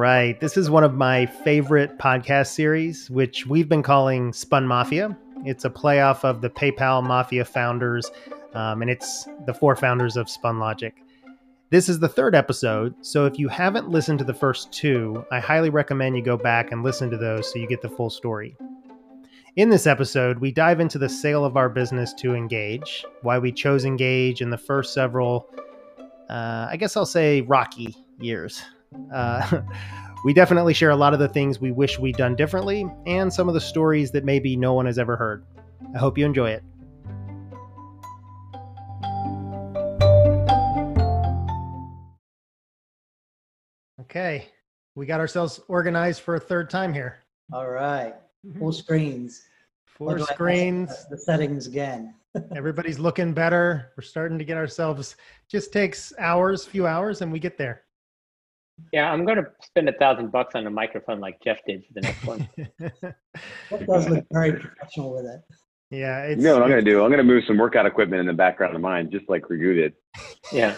right. This is one of my favorite podcast series, which we've been calling Spun Mafia. It's a playoff of the PayPal Mafia founders, um, and it's the four founders of Spun Logic. This is the third episode, so if you haven't listened to the first two, I highly recommend you go back and listen to those so you get the full story. In this episode, we dive into the sale of our business to Engauge, why we chose Engauge in the first several, uh, I guess I'll say, rocky years. Uh, we definitely share a lot of the things we wish we'd done differently and some of the stories that maybe no one has ever heard. I hope you enjoy it. Okay, we got ourselves organized for a third time here. All right. Full screens. Four I mess screens. The settings again. Everybody's looking better. We're starting to get ourselves. Just takes hours, few hours, and we get there. Yeah, I'm going to spend a thousand bucks on a microphone like Jeff did for the next one. That does look very professional with it. yeah, it's You know what I'm going to do? I'm going to move some workout equipment in the background of mine, just like Raghu did. Yeah.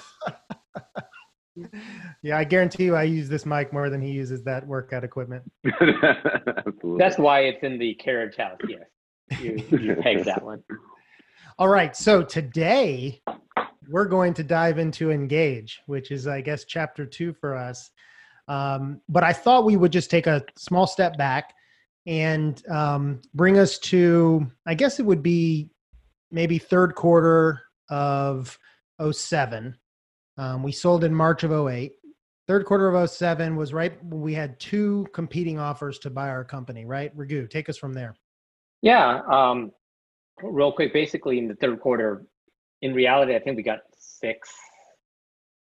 yeah. I guarantee you, I use this mic more than he uses that workout equipment. Absolutely. That's why it's in the carriage house. Yes. You, you pegged that one. All right, so today we're going to dive into Engauge, which is, I guess, chapter two for us. Um, but I thought we would just take a small step back and um, bring us to, I guess it would be maybe third quarter of 07. Um, we sold in March of 08. Third quarter of 07 was right when we had two competing offers to buy our company, right? Raghu, take us from there. Yeah. Um, real quick, basically in the third quarter, in reality, I think we got six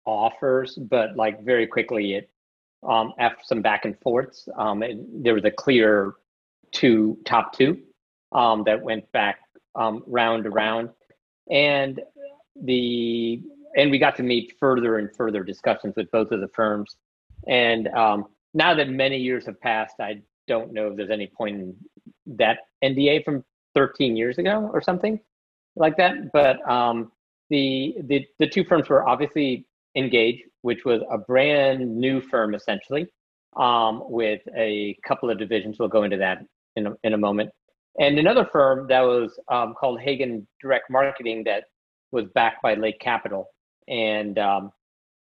offers, but like very quickly, it um, after some back and forths, um, it, there was a clear two top two um, that went back um, round to round, and the and we got to meet further and further discussions with both of the firms. And um, now that many years have passed, I don't know if there's any point in that NDA from 13 years ago or something like that. But um, the, the the two firms were obviously Engauge, which was a brand new firm essentially, um, with a couple of divisions. We'll go into that in a, in a moment. And another firm that was um, called Hagen Direct Marketing that was backed by Lake Capital, and um,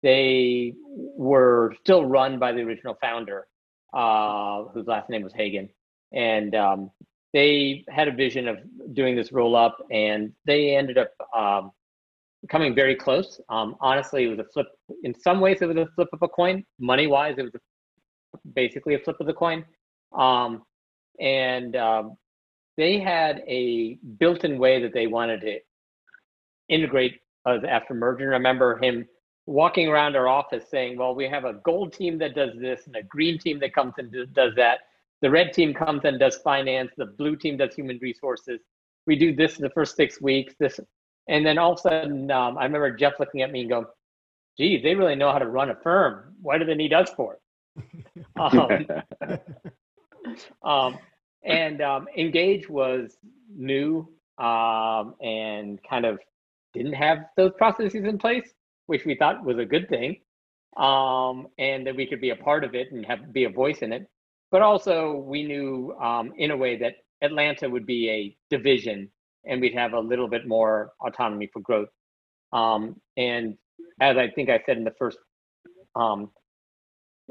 they were still run by the original founder, uh, whose last name was Hagen, and um, they had a vision of doing this roll up, and they ended up um, coming very close. Um, honestly, it was a flip. In some ways, it was a flip of a coin. Money wise, it was a, basically a flip of the coin. Um, and um, they had a built-in way that they wanted to integrate us after merger. I remember him walking around our office saying, "Well, we have a gold team that does this, and a green team that comes and does that. The red team comes and does finance. The blue team does human resources. We do this in the first six weeks. This, and then all of a sudden, um, I remember Jeff looking at me and going, "Geez, they really know how to run a firm. Why do they need us for it?" Um, um, and um, Engauge was new um, and kind of didn't have those processes in place, which we thought was a good thing, um, and that we could be a part of it and have be a voice in it. But also, we knew um, in a way that Atlanta would be a division, and we'd have a little bit more autonomy for growth. Um, and as I think I said in the first um,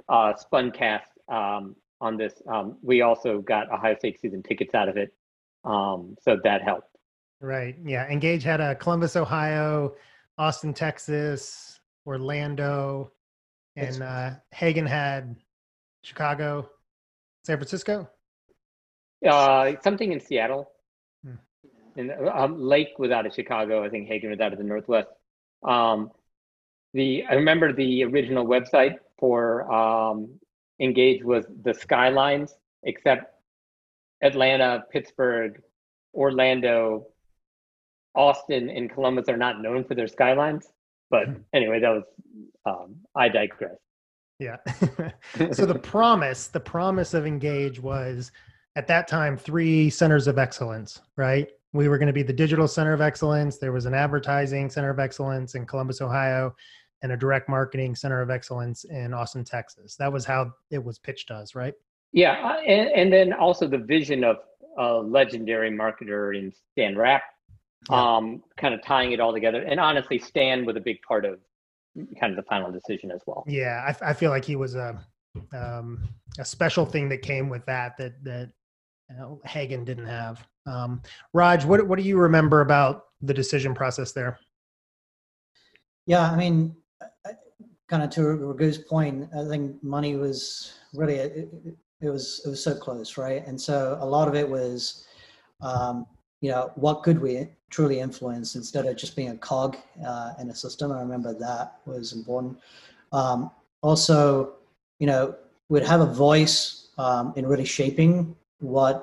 uh, Spuncast um, on this, um, we also got Ohio State season tickets out of it, um, so that helped. Right. Yeah. Engauge had a Columbus, Ohio, Austin, Texas, Orlando, and uh, Hagen had Chicago, San Francisco. Uh, something in Seattle. Hmm. And um, Lake was out of Chicago. I think Hagen was out of the Northwest. Um, the I remember the original website for um, Engauge was the Skylines, except Atlanta, Pittsburgh, Orlando, Austin, and Columbus are not known for their skylines. But anyway, that was um, I digress. Yeah. so the promise, the promise of Engauge was at that time three centers of excellence, right? We were going to be the digital center of excellence. There was an advertising center of excellence in Columbus, Ohio, and a direct marketing center of excellence in Austin, Texas. That was how it was pitched to us, right? Yeah, and, and then also the vision of a legendary marketer in Stan Rapp, Yeah. um, kind of tying it all together. And honestly, Stan was a big part of kind of the final decision as well. Yeah, I feel like he was a um, a special thing that came with that that that you know, Hagen didn't have. Um, Raj, what what do you remember about the decision process there? Yeah, I mean, kind of to Raghu's point, I think money was really it, it, it was it was so close, right? And so a lot of it was, um, you know, what could we truly influence instead of just being a cog uh, in a system. I remember that was important. Um, also, you know, we'd have a voice um, in really shaping what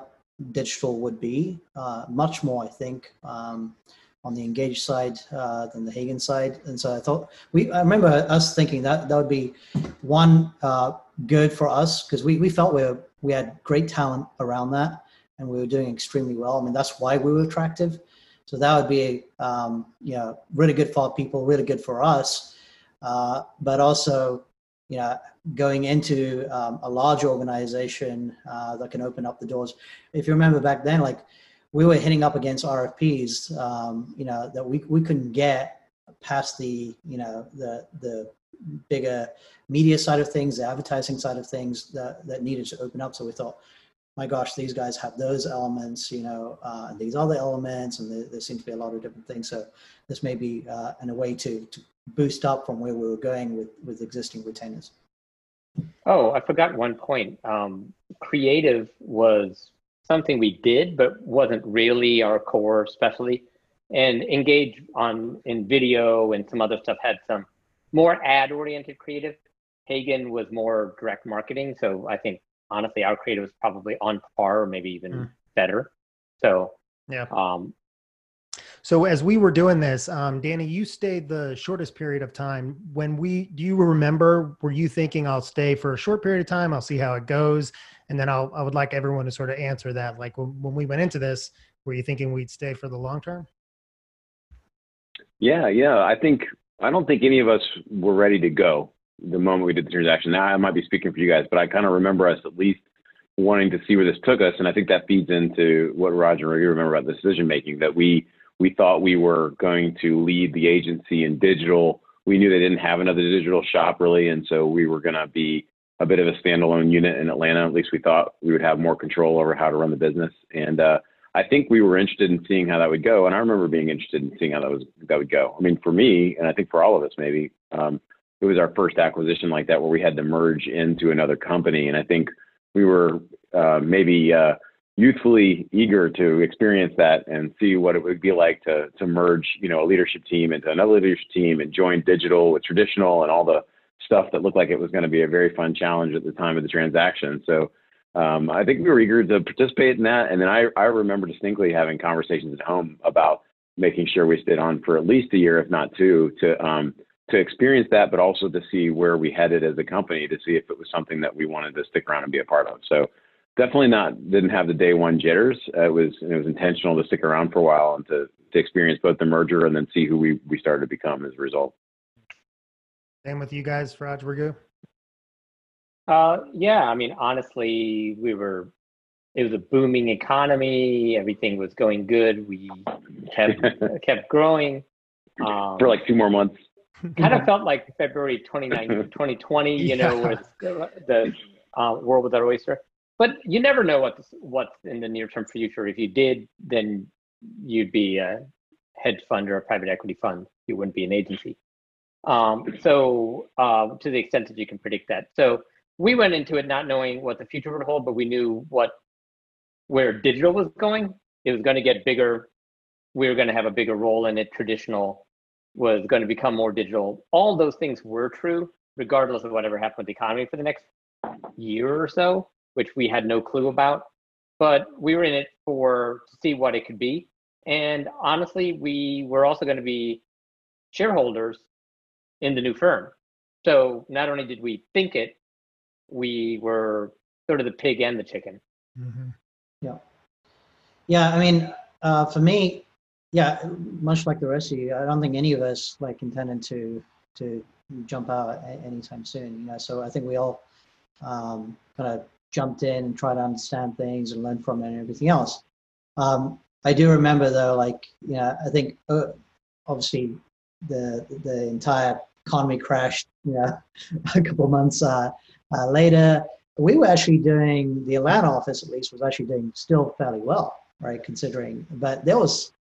digital would be, uh, much more, I think. Um, on the engaged side uh, than the Hagen side. And so I thought we, I remember us thinking that that would be one uh, good for us because we, we felt we, were, we had great talent around that and we were doing extremely well. I mean, that's why we were attractive. So that would be, um, you know, really good for people, really good for us. Uh, but also, you know, going into um, a large organization uh, that can open up the doors. If you remember back then, like we were hitting up against RFPs, um, you know, that we, we couldn't get past the, you know, the, the bigger media side of things, the advertising side of things that, that needed to open up. So we thought, my gosh, these guys have those elements, you know, uh, and these other elements, and there, there seem to be a lot of different things. So this may be uh, a way to, to boost up from where we were going with, with existing retainers. Oh, I forgot one point. Um, creative was something we did, but wasn't really our core specialty. And Engauge on in video and some other stuff had some more ad oriented creative. Hagen was more direct marketing. So I think honestly, our creative was probably on par or maybe even Mm. better. So Yeah. um, So as we were doing this, um, Danny, you stayed the shortest period of time. When we, do you remember? Were you thinking I'll stay for a short period of time? I'll see how it goes, and then I'll. I would like everyone to sort of answer that. Like when, when we went into this, were you thinking we'd stay for the long term? Yeah, yeah. I think I don't think any of us were ready to go the moment we did the transaction. Now I might be speaking for you guys, but I kind of remember us at least wanting to see where this took us, and I think that feeds into what Raj you remember about the decision making that we we thought we were going to lead the agency in digital. We knew they didn't have another digital shop really, and so we were going to be a bit of a standalone unit in Atlanta. At least we thought we would have more control over how to run the business, and uh, I think we were interested in seeing how that would go. And I remember being interested in seeing how that was that would go. I mean, for me, and I think for all of us, maybe um, it was our first acquisition like that where we had to merge into another company, and I think we were uh, maybe uh, youthfully eager to experience that and see what it would be like to to merge, you know, a leadership team into another leadership team and join digital with traditional and all the stuff that looked like it was going to be a very fun challenge at the time of the transaction. So um, I think we were eager to participate in that. And then I, I remember distinctly having conversations at home about making sure we stayed on for at least a year, if not two, to um, to experience that, but also to see where we headed as a company, to see if it was something that we wanted to stick around and be a part of. So definitely not didn't have the day one jitters. Uh, it was it was intentional to stick around for a while and to to experience both the merger and then see who we we started to become as a result. Same with you guys, Raj Raghu. Uh, yeah, I mean, honestly, we were. It was a booming economy. Everything was going good. We kept kept growing. Um, for like two more months. Kind of felt like February 29, 2020. You know, Yeah. where the, the uh, world without oyster. But you never know what's what's in the near term future. If you did, then you'd be a hedge fund or a private equity fund. You wouldn't be an agency. Um, so uh, to the extent that you can predict that. So we went into it not knowing what the future would hold, but we knew what where digital was going. It was going to get bigger. We were going to have a bigger role in it. Traditional was going to become more digital. All those things were true, regardless of whatever happened with the economy for the next year or so, which we had no clue about. But we were in it for to see what it could be. And honestly, we were also going to be shareholders in the new firm. So not only did we think it, we were sort of the pig and the chicken. Mhm. Yeah, I mean, uh, for me, yeah, much like the rest of you, I don't think any of us like intended to to jump out anytime soon. You know, so I think we all um, kind of jumped in and tried to understand things and learn from it and everything else. Um, I do remember though, like you know, I think uh, obviously the the entire economy crashed. You know, a couple months uh, uh, later, we were actually doing the Atlanta office at least was actually doing still fairly well, right? Considering, but there was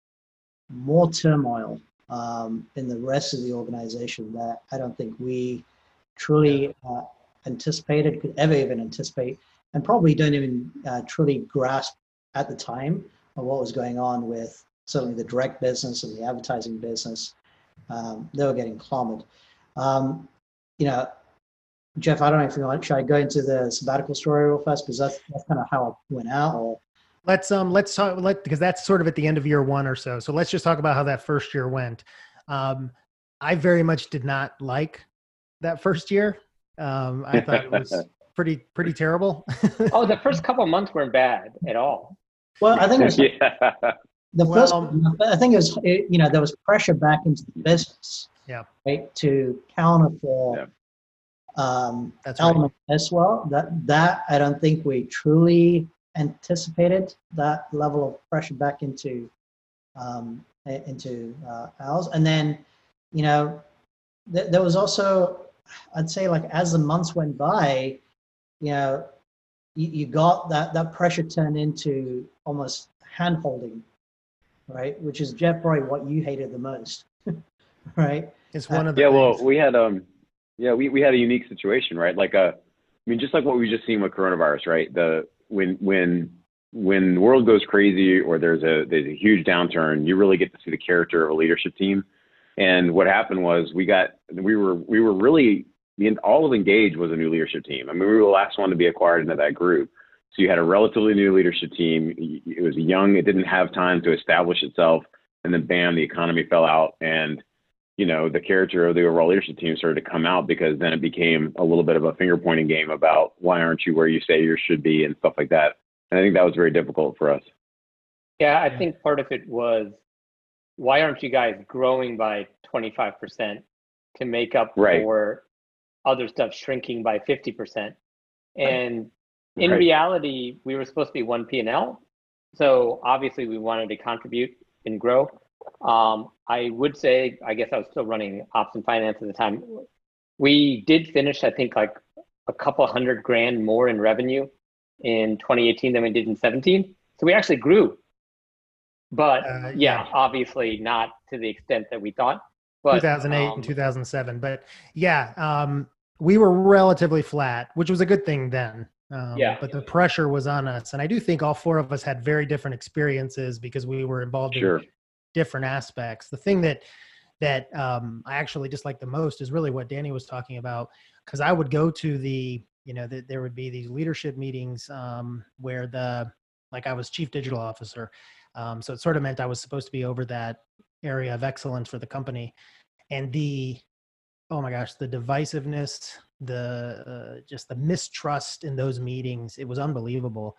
more turmoil um, in the rest of the organization that I don't think we truly uh, anticipated, could ever even anticipate, and probably don't even uh, truly grasp at the time of what was going on with certainly the direct business and the advertising business. Um, they were getting clobbered. Um, you know, Jeff, I don't know if you want. Should I go into the sabbatical story real fast because that's that's kind of how it went out, or let's um let's talk let because that's sort of at the end of year one or so. So let's just talk about how that first year went. Um, I very much did not like that first year. Um, I thought it was pretty pretty terrible. oh, the first couple months weren't bad at all. Well, I think it was, yeah. the first. Well, I think it was it, you know there was pressure back into the business. Yeah. Right to counter for. Yeah. Um, That's element right. as well. That that I don't think we truly anticipated that level of pressure back into um, into uh, ours. And then, you know, th- there was also, I'd say, like as the months went by, you know, you, you got that that pressure turned into almost hand holding, right? Which is Jeff probably what you hated the most, right? It's one of the yeah. Things. Well, we had um, yeah, we we had a unique situation, right? Like a, uh, mean, just like what we just seen with coronavirus, right? The when when when the world goes crazy or there's a there's a huge downturn, you really get to see the character of a leadership team. And what happened was we got we were we were really all of Engauge was a new leadership team. I mean, we were the last one to be acquired into that group. So you had a relatively new leadership team. It was young. It didn't have time to establish itself. And then bam, the economy fell out. And, you know, the character of the overall leadership team started to come out because then it became a little bit of a finger pointing game about why aren't you where you say you should be and stuff like that. And I think that was very difficult for us. Yeah, I think part of it was why aren't you guys growing by 25% to make up right. for other stuff shrinking by 50%? And in right. reality, we were supposed to be one P&L. So obviously we wanted to contribute and grow. Um, I would say, I guess I was still running ops and finance at the time. We did finish, I think, like a couple hundred grand more in revenue in 2018 than we did in 17. So we actually grew. But uh, yeah, yeah, obviously not to the extent that we thought. But 2008 um, and 2007. But yeah, um, we were relatively flat, which was a good thing then. Um, yeah. But the pressure was on us. And I do think all four of us had very different experiences because we were involved sure. in different aspects. The thing that that um, I actually dislike the most is really what Danny was talking about. Because I would go to the you know that there would be these leadership meetings um, where the like i was chief digital officer um, so it sort of meant i was supposed to be over that area of excellence for the company and the oh my gosh the divisiveness the uh, just the mistrust in those meetings it was unbelievable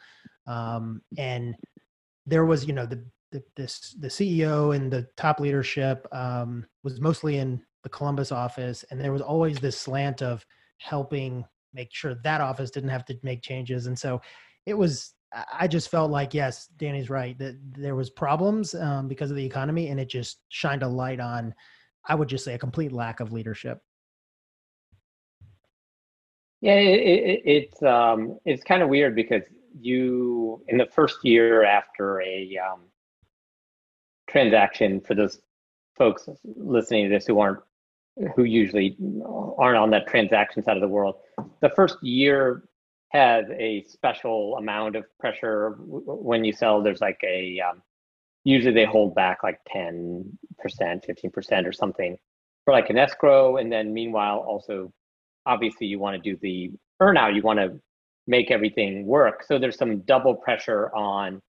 um, and there was you know the the, this, the CEO and the top leadership um, was mostly in the Columbus office, and there was always this slant of helping make sure that office didn't have to make changes. And so it was, I just felt like, yes, Danny's right, that there was problems um, because of the economy and it just shined a light on, I would just say a complete lack of leadership. Yeah, it, it, it's um, it's kind of weird because you in the first year after a um, transaction for those folks listening to this who aren't who usually aren't on that transaction side of the world. The first year has a special amount of pressure when you sell. There's like a um, usually they hold back like 10%, 15% or something for like an escrow. And then meanwhile, also obviously you want to do the earnout, you want to make everything work. So there's some double pressure on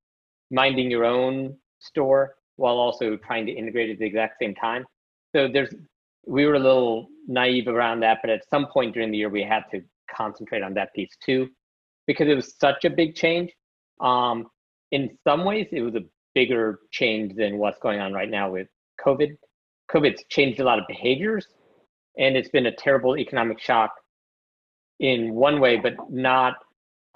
minding your own store while also trying to integrate at the exact same time. So there's we were a little naive around that, but at some point during the year, we had to concentrate on that piece too, because it was such a big change. Um, in some ways, it was a bigger change than what's going on right now with COVID. COVID's changed a lot of behaviors, and it's been a terrible economic shock in one way, but not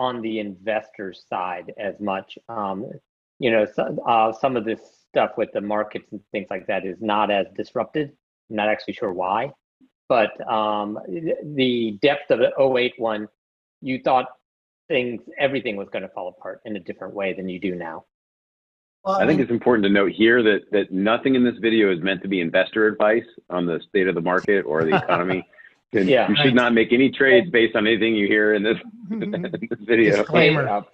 on the investor side as much. Um, you know, so, uh, some of this stuff with the markets and things like that is not as disrupted. I'm not actually sure why, but um, the depth of the 08 one, you thought things, everything was going to fall apart in a different way than you do now. Well, I, I think it's important to note here that that nothing in this video is meant to be investor advice on the state of the market or the economy. And yeah, you should right. not make any trades based on anything you hear in this, in this video. Disclaimer.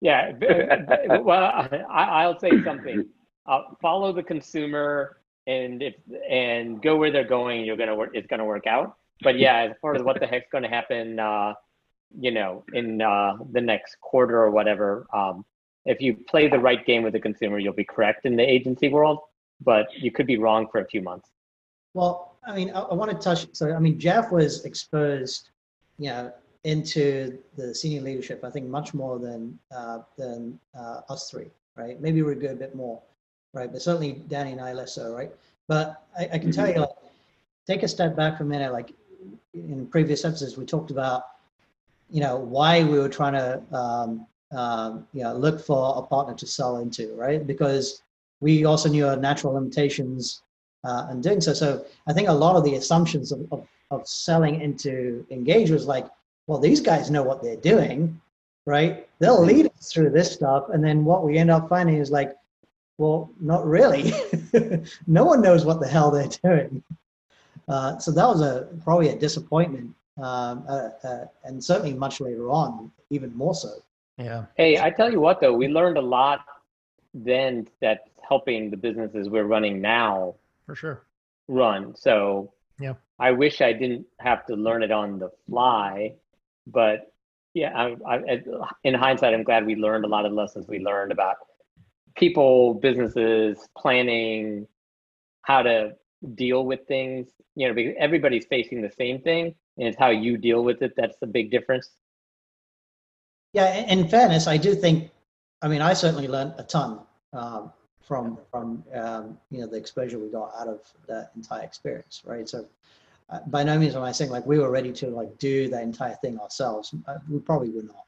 Yeah. well, I, will say something. Uh, follow the consumer, and if and go where they're going. You're gonna work. It's gonna work out. But yeah, as far as what the heck's gonna happen, uh, you know, in uh, the next quarter or whatever, um, if you play the right game with the consumer, you'll be correct in the agency world. But you could be wrong for a few months. Well, I mean, I, I want to touch. So, I mean, Jeff was exposed, you know, into the senior leadership. I think much more than uh, than uh, us three, right? Maybe we go a bit more, right? But certainly Danny and I less so, right? But I, I can tell you, like, take a step back for a minute. Like in previous episodes, we talked about, you know, why we were trying to, um, um, you know, look for a partner to sell into, right? Because we also knew our natural limitations uh, and doing so. So I think a lot of the assumptions of, of, of selling into Engauge was like, well, these guys know what they're doing, right? They'll lead us through this stuff. And then what we end up finding is like, well, not really. no one knows what the hell they're doing. Uh, so that was a probably a disappointment, um, uh, uh, and certainly much later on, even more so. Yeah. Hey, I tell you what, though, we learned a lot then that's helping the businesses we're running now for sure run. So yeah, I wish I didn't have to learn it on the fly, but yeah, I, I, in hindsight, I'm glad we learned a lot of lessons we learned about people, businesses, planning, how to deal with things. You know, because everybody's facing the same thing, and it's how you deal with it that's the big difference. Yeah, in fairness, I do think. I mean, I certainly learned a ton um, from from um, you know the exposure we got out of that entire experience, right? So uh, by no means am I saying like we were ready to like do the entire thing ourselves. Uh, we probably were not.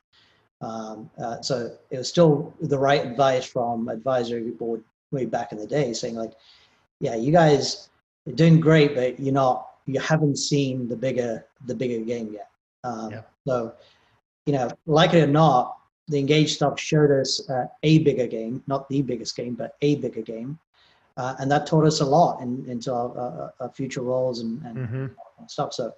Um, uh, so it was still the right advice from advisory board way back in the day, saying like, yeah, you guys are doing great, but you're not, you haven't seen the bigger the bigger game yet. Um, yeah. So, you know, like it or not, the Engauge stuff showed us uh, a bigger game, not the biggest game, but a bigger game. Uh, and that taught us a lot in, into our, our, our future roles and, and mm-hmm. stuff. So,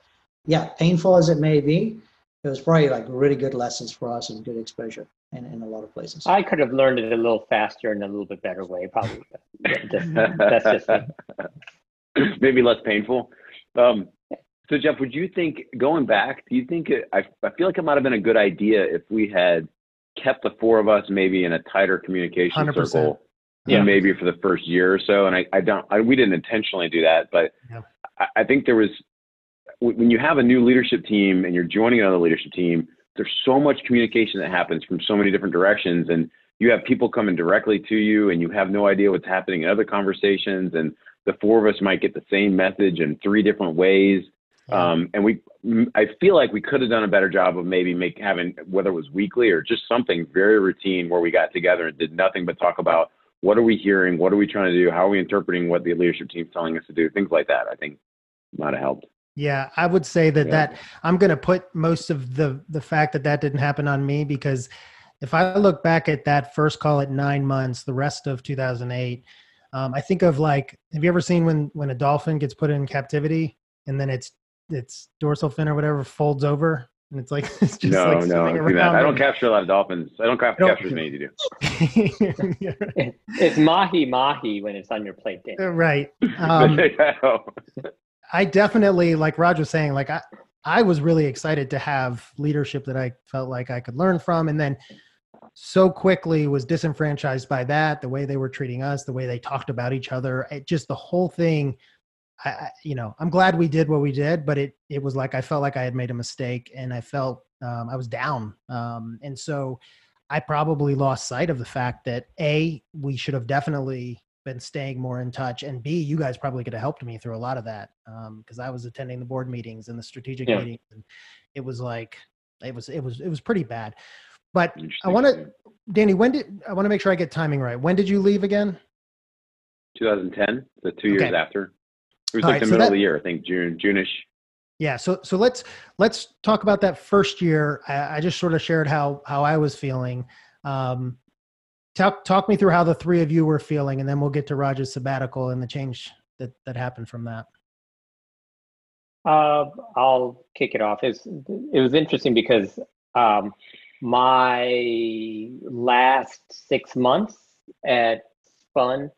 yeah, painful as it may be, it was probably like really good lessons for us and good exposure in, in a lot of places. I could have learned it a little faster in a little bit better way, probably. that's just maybe less painful. Um, so, Jeff, would you think going back? Do you think it, I, I feel like it might have been a good idea if we had kept the four of us maybe in a tighter communication 100%. circle yeah. maybe for the first year or so. And I, I don't, I, we didn't intentionally do that, but yeah. I, I think there was, when you have a new leadership team and you're joining another leadership team, there's so much communication that happens from so many different directions. And you have people coming directly to you and you have no idea what's happening in other conversations. And the four of us might get the same message in three different ways. Um, and we, I feel like we could have done a better job of maybe make having whether it was weekly or just something very routine where we got together and did nothing but talk about what are we hearing, what are we trying to do, how are we interpreting what the leadership team's telling us to do, things like that. I think might have helped. Yeah, I would say that yeah. that I'm going to put most of the the fact that that didn't happen on me because if I look back at that first call at nine months, the rest of 2008, um, I think of like, have you ever seen when when a dolphin gets put in captivity and then its its dorsal fin or whatever folds over and it's like it's just no, like no. I don't capture a lot of dolphins. I don't, capture, don't capture as many as you do. it's mahi mahi when it's on your plate. Dan. Uh, right. Um, I definitely, like Raj was saying, like I, I was really excited to have leadership that I felt like I could learn from, and then so quickly was disenfranchised by that. The way they were treating us, the way they talked about each other, it, just the whole thing I, you know, I'm glad we did what we did, but it it was like I felt like I had made a mistake, and I felt um, I was down, um, and so I probably lost sight of the fact that a we should have definitely been staying more in touch. And B, you guys probably could have helped me through a lot of that because um, I was attending the board meetings and the strategic yeah. meetings, and it was like it was it was it was pretty bad. But I want to, Danny, when did I want to make sure I get timing right? When did you leave again? 2010, the two years after. It was All like right, the so middle that, of the year, I think June, Juneish. Yeah. So so let's let's talk about that first year. I, I just sort of shared how how I was feeling. Um, talk talk me through how the three of you were feeling, and then we'll get to Raj's sabbatical and the change that that happened from that. Uh, I'll kick it off. It's, it was interesting because um, my last six months at Spun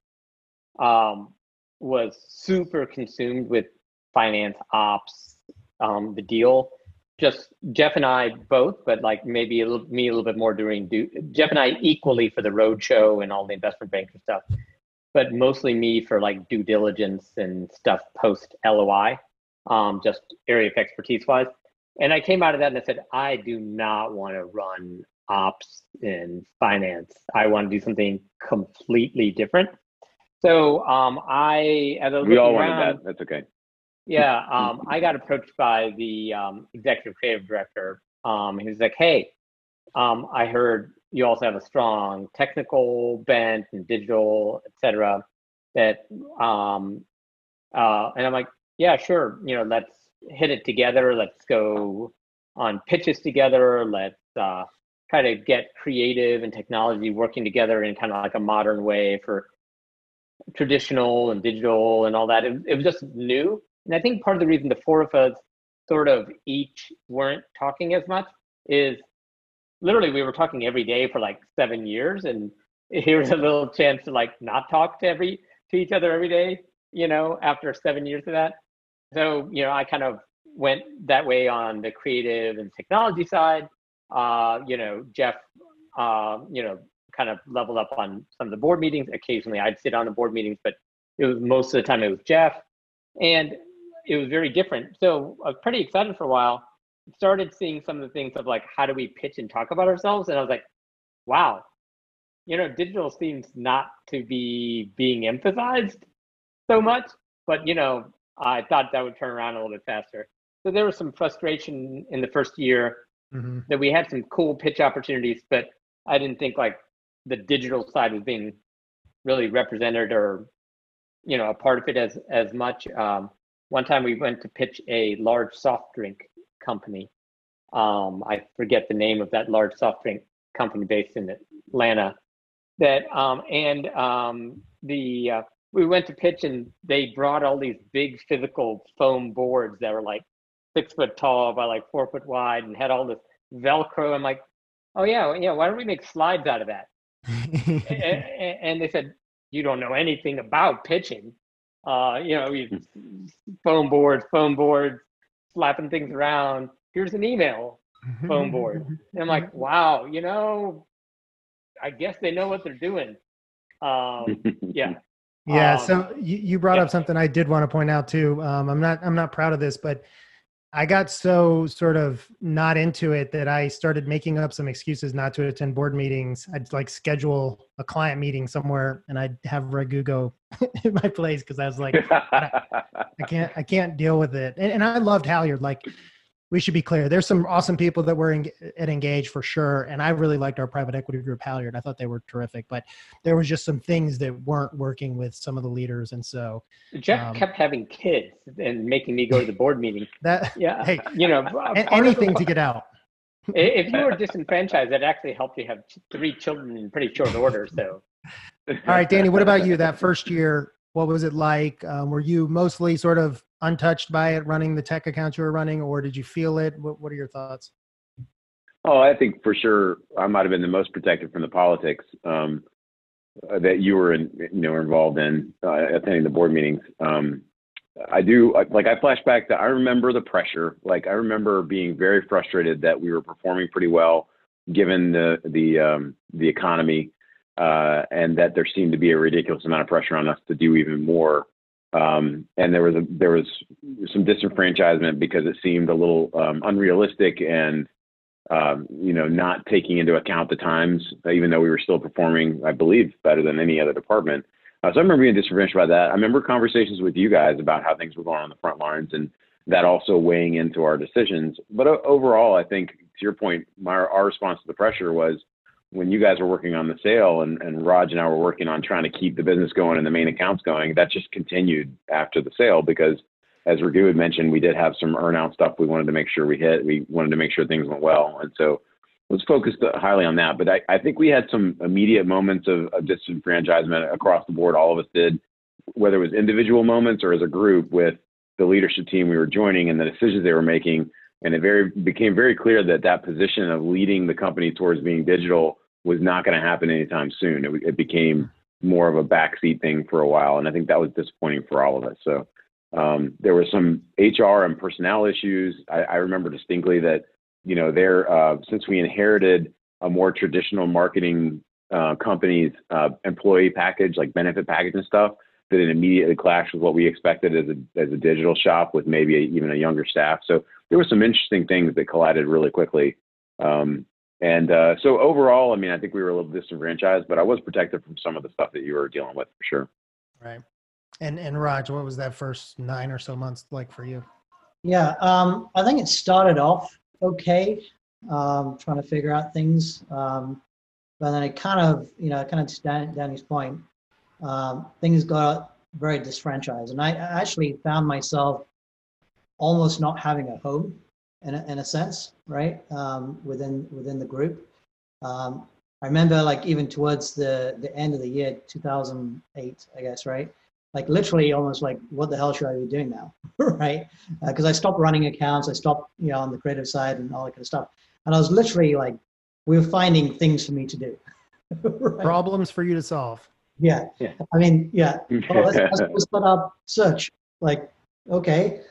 um, was super consumed with finance ops, um, the deal. Just Jeff and I both, but like maybe a little, me a little bit more during do, Jeff and I equally for the roadshow and all the investment banker stuff, but mostly me for like due diligence and stuff post LOI, um, just area of expertise wise. And I came out of that and I said, I do not want to run ops in finance. I want to do something completely different. So um, I, as I we all around, wanted that. That's okay. Yeah, um, I got approached by the um, executive creative director. Um, he was like, "Hey, um, I heard you also have a strong technical bent and digital, etc. That, um, uh, and I'm like, yeah, sure. You know, let's hit it together. Let's go on pitches together. Let's uh, try to get creative and technology working together in kind of like a modern way for traditional and digital and all that. It, it was just new. And I think part of the reason the four of us sort of each weren't talking as much is literally we were talking every day for like seven years and here's a little chance to like not talk to every to each other every day you know after seven years of that so you know i kind of went that way on the creative and technology side uh you know jeff uh, you know kind of leveled up on some of the board meetings. Occasionally I'd sit on the board meetings, but it was most of the time it was Jeff. And it was very different. So I was pretty excited for a while. Started seeing some of the things of like, how do we pitch and talk about ourselves? And I was like, wow, you know, digital seems not to be being emphasized so much. But, you know, I thought that would turn around a little bit faster. So there was some frustration in the first year mm-hmm. that we had some cool pitch opportunities, but I didn't think like the digital side was being really represented or you know a part of it as as much. Um, one time we went to pitch a large soft drink company. Um, i forget the name of that large soft drink company based in atlanta that um, and um, the uh, we went to pitch and they brought all these big physical foam boards that were like six foot tall by like four foot wide and had all this velcro. I'm like oh yeah yeah why don't we make slides out of that and, and, they said, you don't know anything about pitching. Uh, you know, you, phone boards, phone boards, slapping things around. Here's an email, phone board. And I'm like, wow, you know, I guess they know what they're doing. Um, yeah. Yeah. Um, so you, you brought yeah. up something I did want to point out too. Um, I'm not, I'm not proud of this, but I got so sort of not into it that I started making up some excuses not to attend board meetings. I'd like schedule a client meeting somewhere and I'd have Raghu go in my place because I was like, I, I, can't, I can't deal with it. And, and I loved Halyard. Like we should be clear. There's some awesome people that were in, at Engauge for sure, and I really liked our private equity group Halyard. I thought they were terrific, but there was just some things that weren't working with some of the leaders, and so Jeff um, kept having kids and making me go to the board meeting. That yeah, hey, you know, anything to get out. if you were disenfranchised, that actually helped you have three children in pretty short order. So, all right, Danny, what about you? That first year, what was it like? Um, were you mostly sort of untouched by it running the tech accounts you were running, or did you feel it? What, what are your thoughts? Oh, I think for sure I might have been the most protected from the politics um, that you were in, you know, involved in uh, attending the board meetings. Um, I do like I flash back to I remember the pressure. Like I remember being very frustrated that we were performing pretty well given the the um, the economy, uh, and that there seemed to be a ridiculous amount of pressure on us to do even more um, and there was a, there was some disenfranchisement because it seemed a little um, unrealistic and um, you know not taking into account the times, even though we were still performing, I believe, better than any other department. Uh, so I remember being disenfranchised by that. I remember conversations with you guys about how things were going on the front lines and that also weighing into our decisions. But overall, I think to your point, my, our response to the pressure was when you guys were working on the sale and, and Raj and I were working on trying to keep the business going and the main accounts going, that just continued after the sale because as Raghu had mentioned, we did have some earnout stuff we wanted to make sure we hit. We wanted to make sure things went well. And so was focused uh, highly on that. But I, I think we had some immediate moments of, of disenfranchisement across the board. All of us did, whether it was individual moments or as a group with the leadership team we were joining and the decisions they were making. And it very became very clear that that position of leading the company towards being digital was not going to happen anytime soon. It, it became more of a backseat thing for a while, and I think that was disappointing for all of us. So um, there were some HR and personnel issues. I, I remember distinctly that you know there uh, since we inherited a more traditional marketing uh, company's uh, employee package, like benefit package and stuff, that it immediately clashed with what we expected as a as a digital shop with maybe a, even a younger staff. So there were some interesting things that collided really quickly. Um, and uh, so overall, I mean, I think we were a little disenfranchised, but I was protected from some of the stuff that you were dealing with for sure. Right. And and Raj, what was that first nine or so months like for you? Yeah, um, I think it started off okay, um, trying to figure out things, um, but then it kind of, you know, kind of to Dan, Danny's point, um, things got very disfranchised, and I actually found myself almost not having a home in a, in a sense, right? Um, within within the group. Um, I remember like even towards the the end of the year, 2008, I guess, right? Like literally almost like, what the hell should I be doing now, right? Because uh, I stopped running accounts, I stopped, you know, on the creative side and all that kind of stuff, and I was literally like, we were finding things for me to do. right? Problems for you to solve. Yeah. yeah. I mean, yeah. Oh, let's, let's, let's put up search. Like, okay,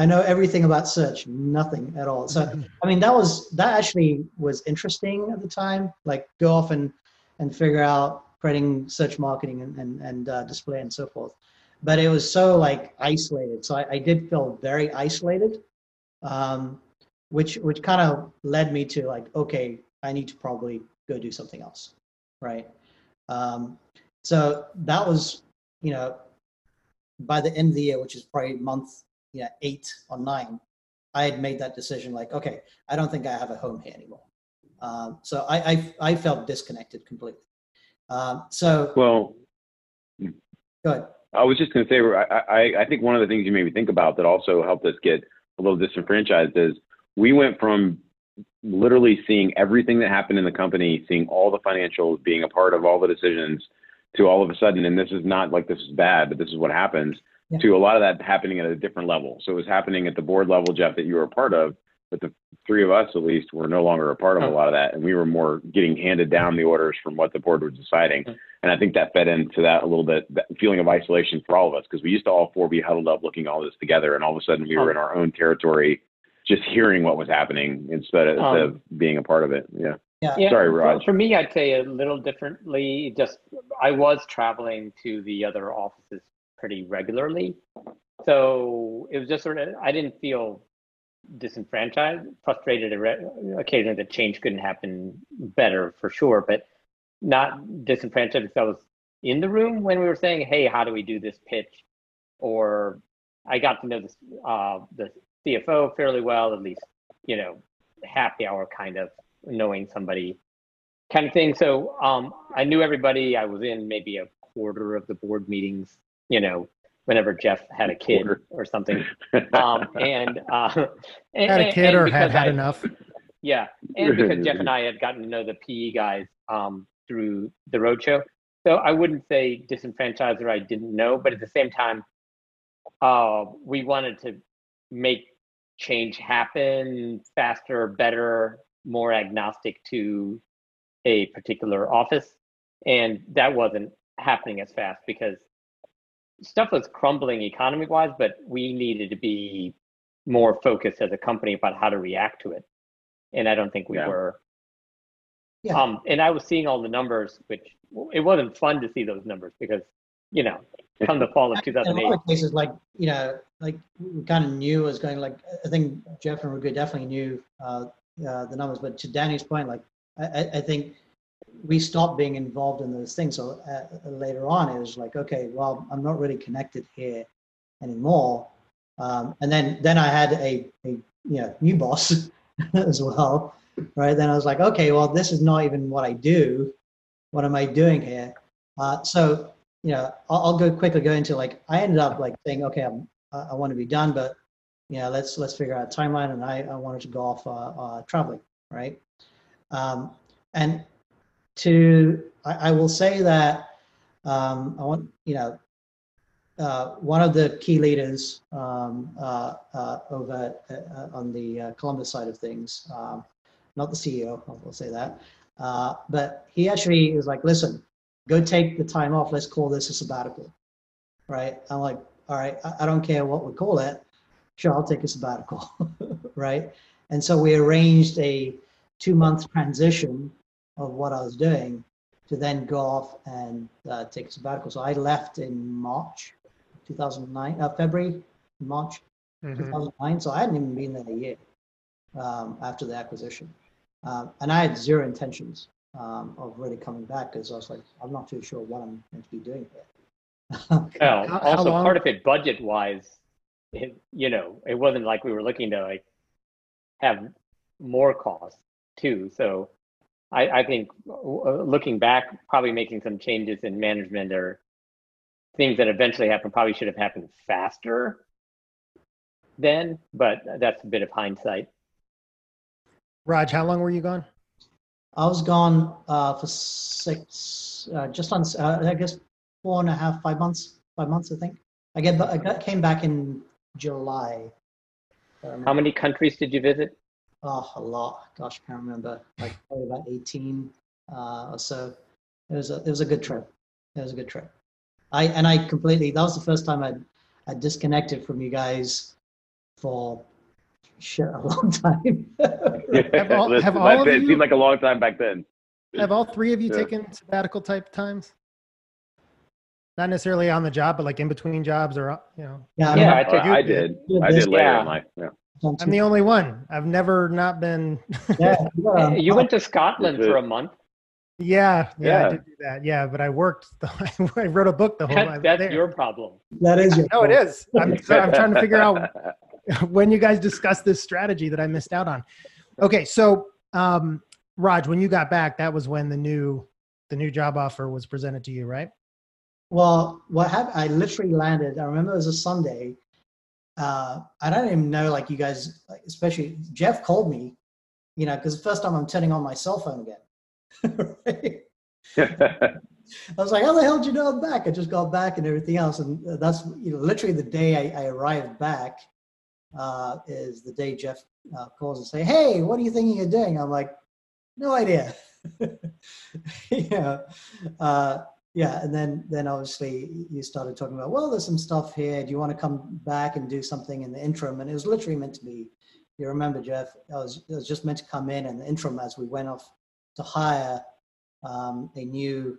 I know everything about search, nothing at all. So, I mean, that was that actually was interesting at the time. Like, go off and and figure out creating search marketing and and, and uh, display and so forth. But it was so like isolated. So I, I did feel very isolated, um, which which kind of led me to like, okay, I need to probably go do something else, right? Um, so that was, you know, by the end of the year, which is probably month you know, eight or nine, I had made that decision like, okay, I don't think I have a home here anymore. Um, so I, I, I, felt disconnected completely. Um, so, well, good. I was just going to say, I, I, I think one of the things you made me think about that also helped us get a little disenfranchised is we went from literally seeing everything that happened in the company, seeing all the financials, being a part of all the decisions, to all of a sudden, and this is not like this is bad, but this is what happens yeah. to a lot of that happening at a different level. So it was happening at the board level, Jeff, that you were a part of, but the three of us at least were no longer a part of a lot of that, and we were more getting handed down the orders from what the board was deciding. And I think that fed into that a little bit, that feeling of isolation for all of us, because we used to all four be huddled up looking all this together, and all of a sudden we were in our own territory, just hearing what was happening instead of, um, instead of being a part of it. Yeah. Yeah. yeah. Sorry, Raj. For me, I'd say a little differently. Just I was traveling to the other offices pretty regularly. So it was just sort of, I didn't feel disenfranchised, frustrated occasionally that change couldn't happen better for sure, but not disenfranchised because I was in the room when we were saying, hey, how do we do this pitch? Or I got to know this, uh, the CFO fairly well, at least, you know, happy hour kind of knowing somebody kind of thing. So um, I knew everybody. I was in maybe a quarter of the board meetings you know, whenever Jeff had a kid or something. Um, and, uh, and, had a kid or had had I, enough. Yeah, and because Jeff and I had gotten to know the PE guys um, through the roadshow, so I wouldn't say disenfranchised or I didn't know, but at the same time, uh, we wanted to make change happen faster, better, more agnostic to a particular office, and that wasn't happening as fast because stuff was crumbling economy wise, but we needed to be more focused as a company about how to react to it. And I don't think we yeah. were. Yeah. Um, and I was seeing all the numbers, which it wasn't fun to see those numbers because, you know, come the fall of 2008. In a lot of cases, like, you know, like we kind of knew it was going like, I think Jeff and Raghu definitely knew uh, uh, the numbers, but to Danny's point, like, I, I think we stopped being involved in those things. So uh, later on, it was like, okay, well, I'm not really connected here anymore. Um, and then then I had a, a you know new boss as well, right? Then I was like, okay, well, this is not even what I do. What am I doing here? Uh, so you know, I'll, I'll, go quickly go into like I ended up like saying, okay, I'm, I want to be done, but you know, let's let's figure out a timeline. And I, I wanted to go off uh, uh, traveling, right? Um, and to I, I, will say that um, I want you know uh, one of the key leaders um, uh, uh, over uh, on the Columbus side of things, um, not the CEO, I'll say that, but he actually was like, listen, go take the time off. Let's call this a sabbatical, right? I'm like, all right, I, I don't care what we call it. Sure, I'll take a sabbatical, right? And so we arranged a two month transition of what I was doing to then go off and uh, take a sabbatical. So I left in March 2009, uh, February, March mm-hmm. 2009. So I hadn't even been there a year um, after the acquisition. Um, and I had zero intentions um, of really coming back because I was like, I'm not too sure what I'm going to be doing here. well, how, also how part of it budget wise, it, you know, it wasn't like we were looking to like have more costs too. So I, I think uh, looking back, probably making some changes in management or things that eventually happened probably should have happened faster then, but that's a bit of hindsight. Raj, how long were you gone? I was gone uh, for six, uh, just on, uh, I guess, four and a half, five months, five months, I think. I get, I got, came back in July. How many countries did you visit? Oh, a lot. Gosh, I can't remember. Like probably about 18 uh, or so. It was a, it was a good trip. It was a good trip. I and I completely. That was the first time I I disconnected from you guys for shit a long time. have all, have all it you, seemed like a long time back then. Have all three of you yeah. taken sabbatical type times? Not necessarily on the job, but like in between jobs, or you know. Yeah, yeah, I, I, I did. I did later yeah. in life. Yeah. I'm the only one. I've never not been. yeah, you went to Scotland for a month. Yeah, yeah, yeah, I did do that. Yeah, but I worked. The, I wrote a book the whole time. That's there. your problem. That is your. No, it is. I'm, so I'm trying to figure out when you guys discussed this strategy that I missed out on. Okay, so um, Raj, when you got back, that was when the new the new job offer was presented to you, right? Well, what happened? I literally landed. I remember it was a Sunday, uh, I don't even know, like you guys, especially Jeff called me, you know, because the first time I'm turning on my cell phone again. I was like, how the hell did you know I'm back? I just got back and everything else. And that's, you know, literally the day I, I arrived back uh, is the day Jeff uh, calls and say, hey, what are you thinking of doing? I'm like, no idea. yeah. Uh, yeah and then then obviously you started talking about well there's some stuff here. Do you want to come back and do something in the interim? And it was literally meant to be. You remember jeff i was, was just meant to come in and the interim as we went off to hire um, a new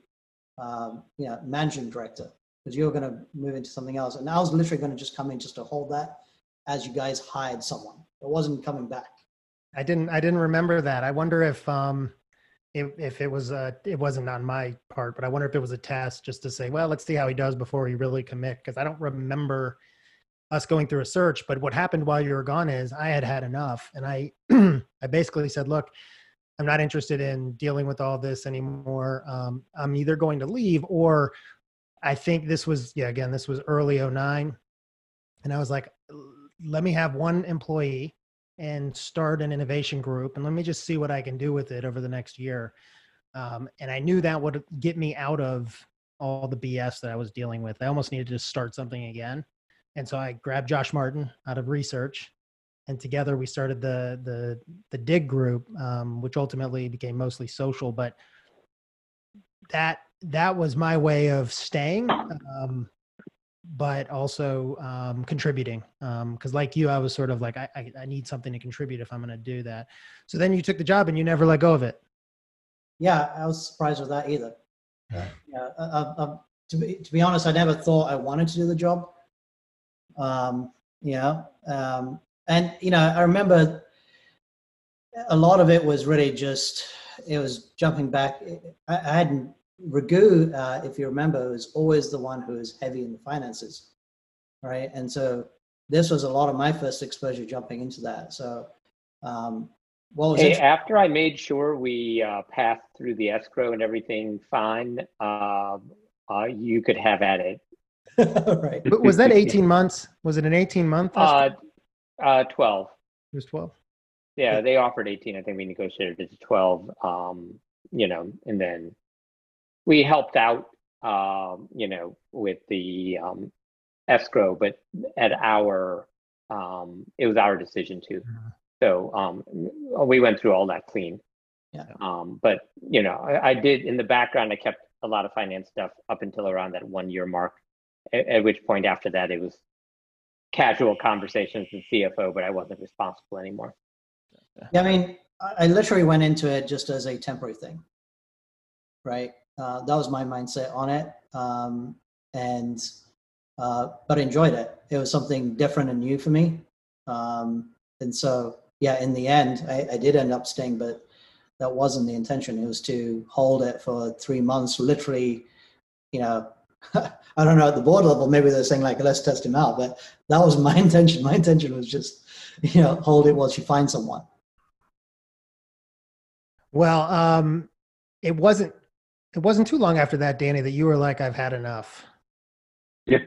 um, you know managing director because you were going to move into something else. And i was literally going to just come in just to hold that as you guys hired someone. It wasn't coming back. I didn't i didn't remember that. I wonder if um if, if it was a, it wasn't on my part, but I wonder if it was a test just to say, well, let's see how he does before he really commit. Because I don't remember us going through a search. But what happened while you were gone is I had had enough, and I I basically said, look, I'm not interested in dealing with all this anymore. Um, I'm either going to leave or I think this was yeah again this was early 09 and I was like let me have one employee and start an innovation group and let me just see what I can do with it over the next year. Um, and I knew that would get me out of all the BS that I was dealing with. I almost needed to start something again. And so I grabbed Josh Martin out of research and together we started the, the, the dig group, um, which ultimately became mostly social, but that, that was my way of staying. Um, but also um, contributing. Because, um, like you, I was sort of like, I, I, I need something to contribute if I'm going to do that. So then you took the job and you never let go of it. Yeah, I was surprised with that either. Yeah. yeah uh, uh, uh, to, be, to be honest, I never thought I wanted to do the job. Um, yeah. Um, and, you know, I remember a lot of it was really just it was jumping back. I, I hadn't Raghu, uh, if you remember, was always the one who was heavy in the finances, right? And so this was a lot of my first exposure jumping into that. So, um, well, hey, after I made sure we uh, passed through the escrow and everything fine, uh, uh, you could have at it. right. But was that 18 months? Was it an 18 month? Uh, uh, 12. It was 12. Yeah, they offered 18. I think we negotiated it to 12. Um, you know, and then we helped out, um, you know, with the um, escrow, but at our, um, it was our decision to. Mm-hmm. So um, we went through all that clean. Yeah. Um, but you know, I, I, did in the background. I kept a lot of finance stuff up until around that one year mark. At, at which point, after that, it was casual conversations with CFO, but I wasn't responsible anymore. Yeah, I mean, I literally went into it just as a temporary thing, right? Uh, that was my mindset on it, um, and uh, but I enjoyed it. It was something different and new for me, um, and so yeah, in the end, I, I did end up staying, but that wasn't the intention. It was to hold it for three months, literally, you know. I don't know at the board level, maybe they're saying like, let's test him out, but that was my intention. My intention was just, you know, hold it while she finds someone. Well, um, it wasn't it wasn't too long after that, Danny, that you were like, "I've had enough." Yeah.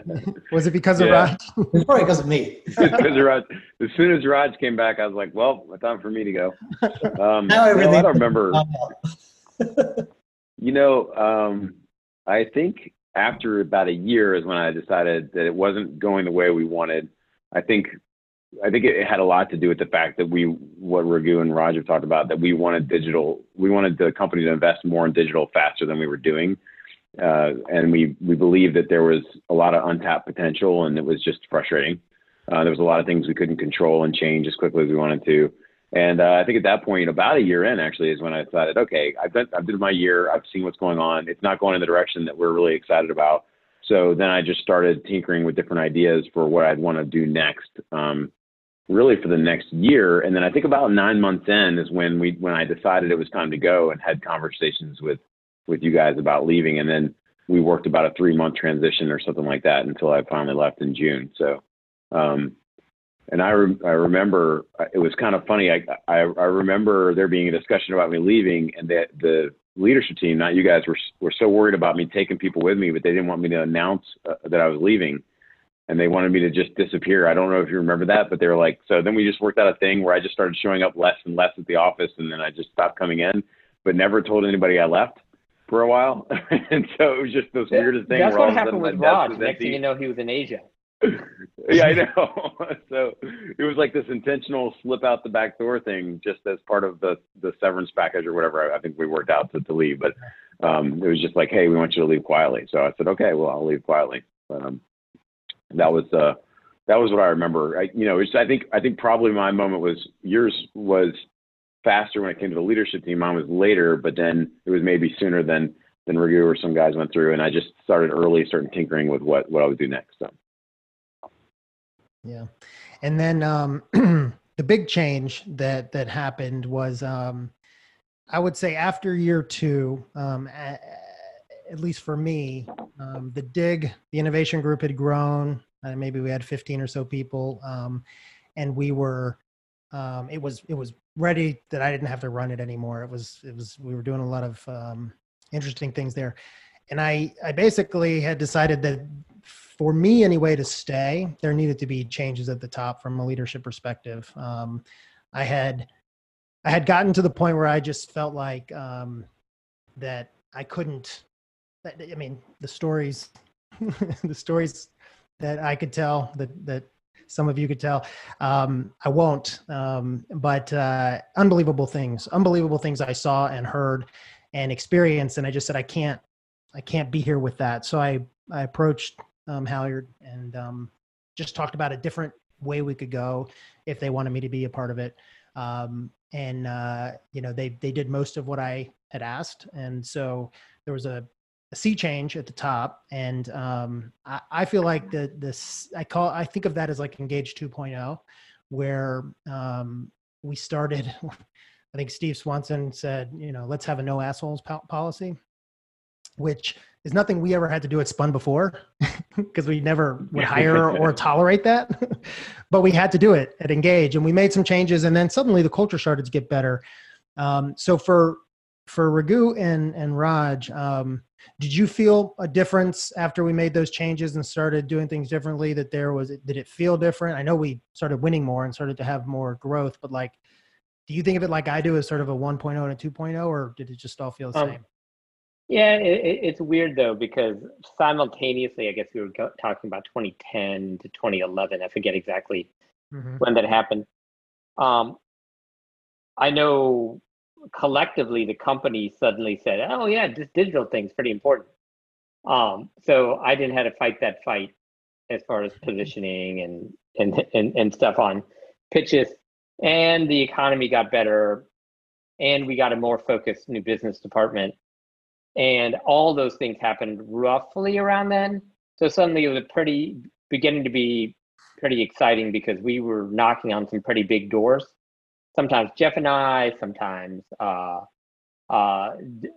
was it because of Yeah. Raj? It's probably because of me. Because Raj, as soon as Raj came back, I was like, "Well, it's time for me to go." Um, Now no, everything- I don't remember. You know, um, I think after about a year is when I decided that it wasn't going the way we wanted. I think, I think it had a lot to do with the fact that we, what Raghu and Roger talked about, that we wanted digital, we wanted the company to invest more in digital faster than we were doing, uh, and we we believed that there was a lot of untapped potential, and it was just frustrating. Uh, there was a lot of things we couldn't control and change as quickly as we wanted to. And uh, I think at that point, about a year in, actually, is when I decided, okay, I've done, I've done my year. I've seen what's going on. It's not going in the direction that we're really excited about. So then I just started tinkering with different ideas for what I'd want to do next, um, really for the next year. And then I think about nine months in is when we when I decided it was time to go and had conversations with with you guys about leaving. And then we worked about a three month transition or something like that until I finally left in June. So. Um, and I, re- I remember it was kind of funny. I, I, I remember there being a discussion about me leaving, and that the leadership team, not you guys, were were so worried about me taking people with me, but they didn't want me to announce uh, that I was leaving, and they wanted me to just disappear. I don't know if you remember that, but they were like, so then we just worked out a thing where I just started showing up less and less at the office, and then I just stopped coming in, but never told anybody I left for a while, and so it was just this weirdest thing. That's what happened with my desk Raj. was Next empty. thing you know, he was in Asia. yeah, I know. so it was like this intentional slip out the back door thing, just as part of the the severance package or whatever. I, I think we worked out to, to leave, but um, it was just like, hey, we want you to leave quietly. So I said, okay, well, I'll leave quietly. Um, that was uh, that was what I remember. I, you know, it's, I think I think probably my moment was yours was faster when it came to the leadership team. Mine was later, but then it was maybe sooner than than Raghu or some guys went through, and I just started early, started tinkering with what what I would do next. So. Yeah. And then um, the big change that that happened was um, I would say after year two, um, a- at least for me, um, the dig, the innovation group had grown. Uh, maybe we had 15 or so people, um, and we were. Um, it was it was ready that I didn't have to run it anymore. It was it was we were doing a lot of um, interesting things there, and I I basically had decided that for me anyway to stay there needed to be changes at the top from a leadership perspective um, i had i had gotten to the point where i just felt like um, that i couldn't i mean the stories the stories that i could tell that that some of you could tell um, i won't um, but uh, unbelievable things unbelievable things i saw and heard and experienced and i just said i can't i can't be here with that so i i approached um, Halyard and um, just talked about a different way we could go if they wanted me to be a part of it. Um, and uh, you know, they they did most of what I had asked, and so there was a, a sea change at the top. And um, I, I feel like the this I call I think of that as like Engauge 2.0, where um, we started. I think Steve Swanson said, you know, let's have a no assholes po- policy, which is nothing we ever had to do at Spun before because we never would hire or tolerate that. but we had to do it at Engauge and we made some changes and then suddenly the culture started to get better. Um, so for for Raghu and and Raj, um, did you feel a difference after we made those changes and started doing things differently? That there was did it feel different? I know we started winning more and started to have more growth, but like, do you think of it like I do as sort of a 1.0 and a 2.0, or did it just all feel the Um, same? Yeah, it, it's weird though because simultaneously, I guess we were go- talking about 2010 to 2011. I forget exactly Mhm. when that happened. Um, I know collectively the company suddenly said, "Oh yeah, this digital thing's pretty important." Um, so I didn't have to fight that fight as far as positioning and and and, and stuff on pitches, and the economy got better, and we got a more focused new business department, and all those things happened roughly around then. So suddenly it was pretty beginning to be pretty exciting because we were knocking on some pretty big doors. Sometimes Jeff and I, sometimes uh, uh,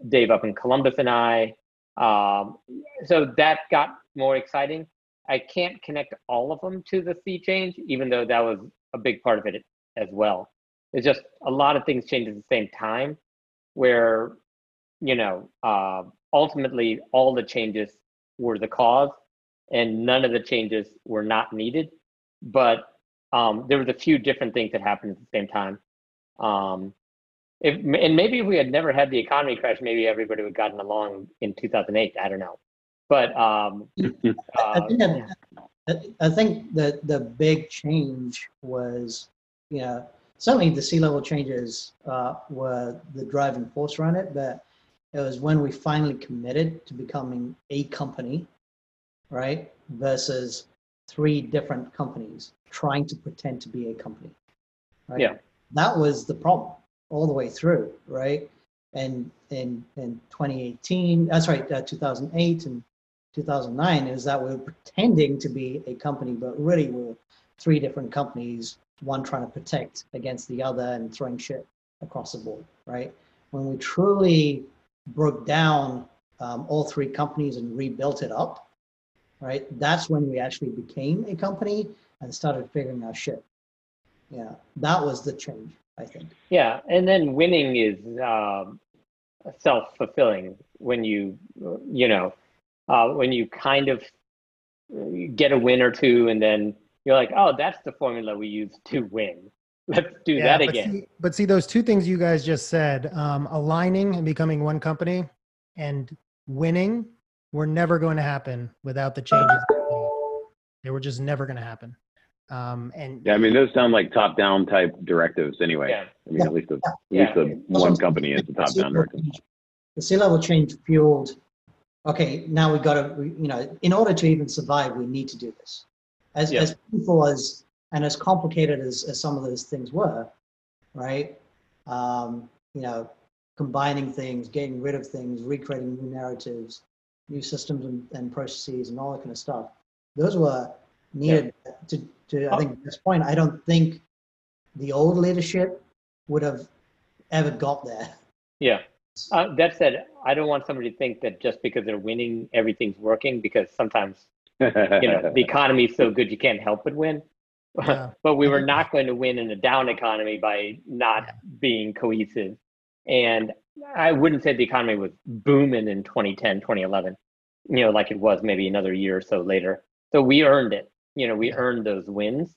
Dave up in Columbus and I. Um, so that got more exciting. I can't connect all of them to the sea change, even though that was a big part of it as well. It's just a lot of things changed at the same time, where you know uh, ultimately all the changes were the cause, and none of the changes were not needed but um, there was a few different things that happened at the same time. Um, if and maybe if we had never had the economy crash, maybe everybody would have gotten along in 2008. I don't know, but um, I uh, think that, I- I think that the big change was, you know, certainly the C-level changes uh, were the driving force around it, but it was when we finally committed to becoming a company, right? Versus three different companies trying to pretend to be a company. Right? Yeah. That was the problem all the way through, right? And in in 2018, that's right, uh, 2008 and 2009 is that we were pretending to be a company, but really we're three different companies, one trying to protect against the other and throwing shit across the board, right? When we truly broke down um, all three companies and rebuilt it up, right? That's when we actually became a company and started figuring our shit. Yeah, that was the change, I think. yeah, and then winning is um, self fulfilling when you you know uh, when you kind of get a win or two, and then you're like, oh, that's the formula we use to win. Let's do that but again. See, but see, those two things you guys just said, um, aligning and becoming one company and winning, were never going to happen without the changes. that we made. They were just never going to happen. Um, and Yeah, I mean, those sound like top-down type directives anyway. Yeah. I mean, at least the, at Yeah. least the one company is the The top-down directive. The C-level change fueled, okay, now we got to, you know, in order to even survive, we need to do this. As, Yeah. as painful as, and as complicated as, as some of those things were, right? Um, you know, combining things, getting rid of things, recreating new narratives, new systems and, and processes and all that kind of stuff. Those were needed to, to, I think at this point, I don't think the old leadership would have ever got there. Yeah. Uh, that said, I don't want somebody to think that just because they're winning, everything's working. Because sometimes you know the economy is so good you can't help but win. Yeah. but we were not going to win in a down economy by not Yeah. being cohesive. And I wouldn't say the economy was booming in 2010, 2011, you know, like it was maybe another year or so later. So we earned it. You know, we earned those wins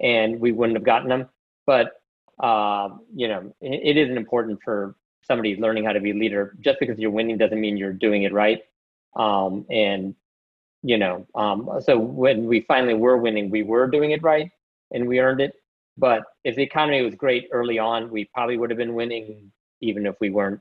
and we wouldn't have gotten them. But, um, you know, it, it isn't important for somebody learning how to be a leader. Just because you're winning doesn't mean you're doing it right. Um, and, you know, um, so when we finally were winning, we were doing it right and we earned it. But if the economy was great early on, we probably would have been winning, even if we weren't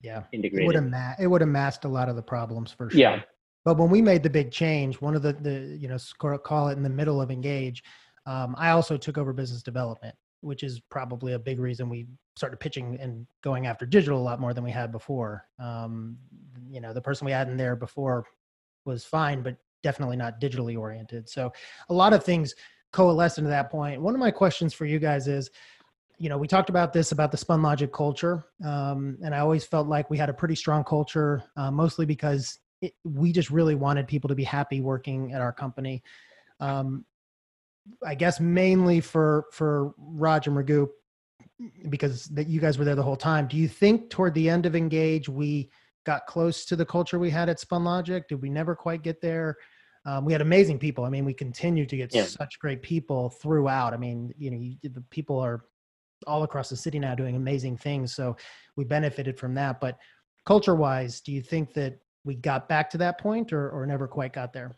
yeah, it would integrated. have ma- it would have masked a lot of the problems for sure. Yeah. But when we made the big change, one of the the you know call it in the middle of Engauge, um, I also took over business development, which is probably a big reason we started pitching and going after digital a lot more than we had before. Um, you know, the person we had in there before was fine, but definitely not digitally oriented. So a lot of things coalesced into that point. One of my questions for you guys is you know, we talked about this about the Spunlogic culture, um, and I always felt like we had a pretty strong culture, uh, mostly because it, we just really wanted people to be happy working at our company. Um, I guess mainly for for Raj and Raghu, because that you guys were there the whole time. Do you think toward the end of Engauge we got close to the culture we had at Spunlogic? Did we never quite get there? Um, we had amazing people. I mean, we continue to get Yeah. such great people throughout. I mean, you know, you, the people are all across the city now doing amazing things. So we benefited from that. But culture wise, do you think that we got back to that point or, or never quite got there?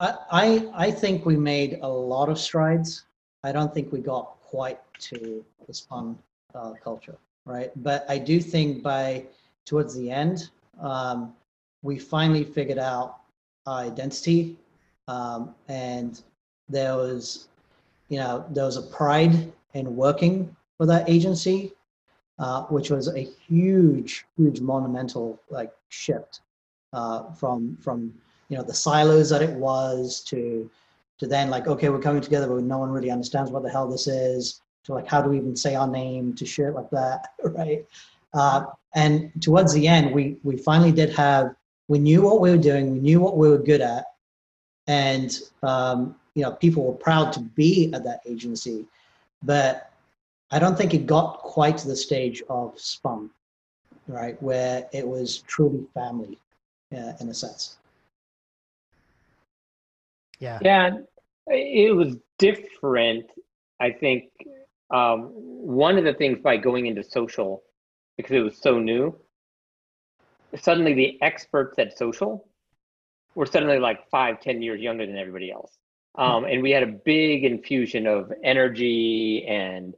I, I, think we made a lot of strides. I don't think we got quite to the spun uh, culture, right? But I do think by towards the end, um, we finally figured out our identity, um, and there was, you know, there was a pride in working for that agency, uh, which was a huge, huge monumental like shift uh, from from you know the silos that it was to to then like okay we're coming together but no one really understands what the hell this is. To like how do we even say our name to shit like that right? Uh, and towards the end we we finally did have we knew what we were doing we knew what we were good at and um, you know people were proud to be at that agency. But i don't think it got quite to the stage of spun right where it was truly family uh, in a sense Yeah. Yeah, it was different. I think um, one of the things by going into social, because it was so new, suddenly the experts at social were suddenly like five, ten years younger than everybody else. Um, and we had a big infusion of energy and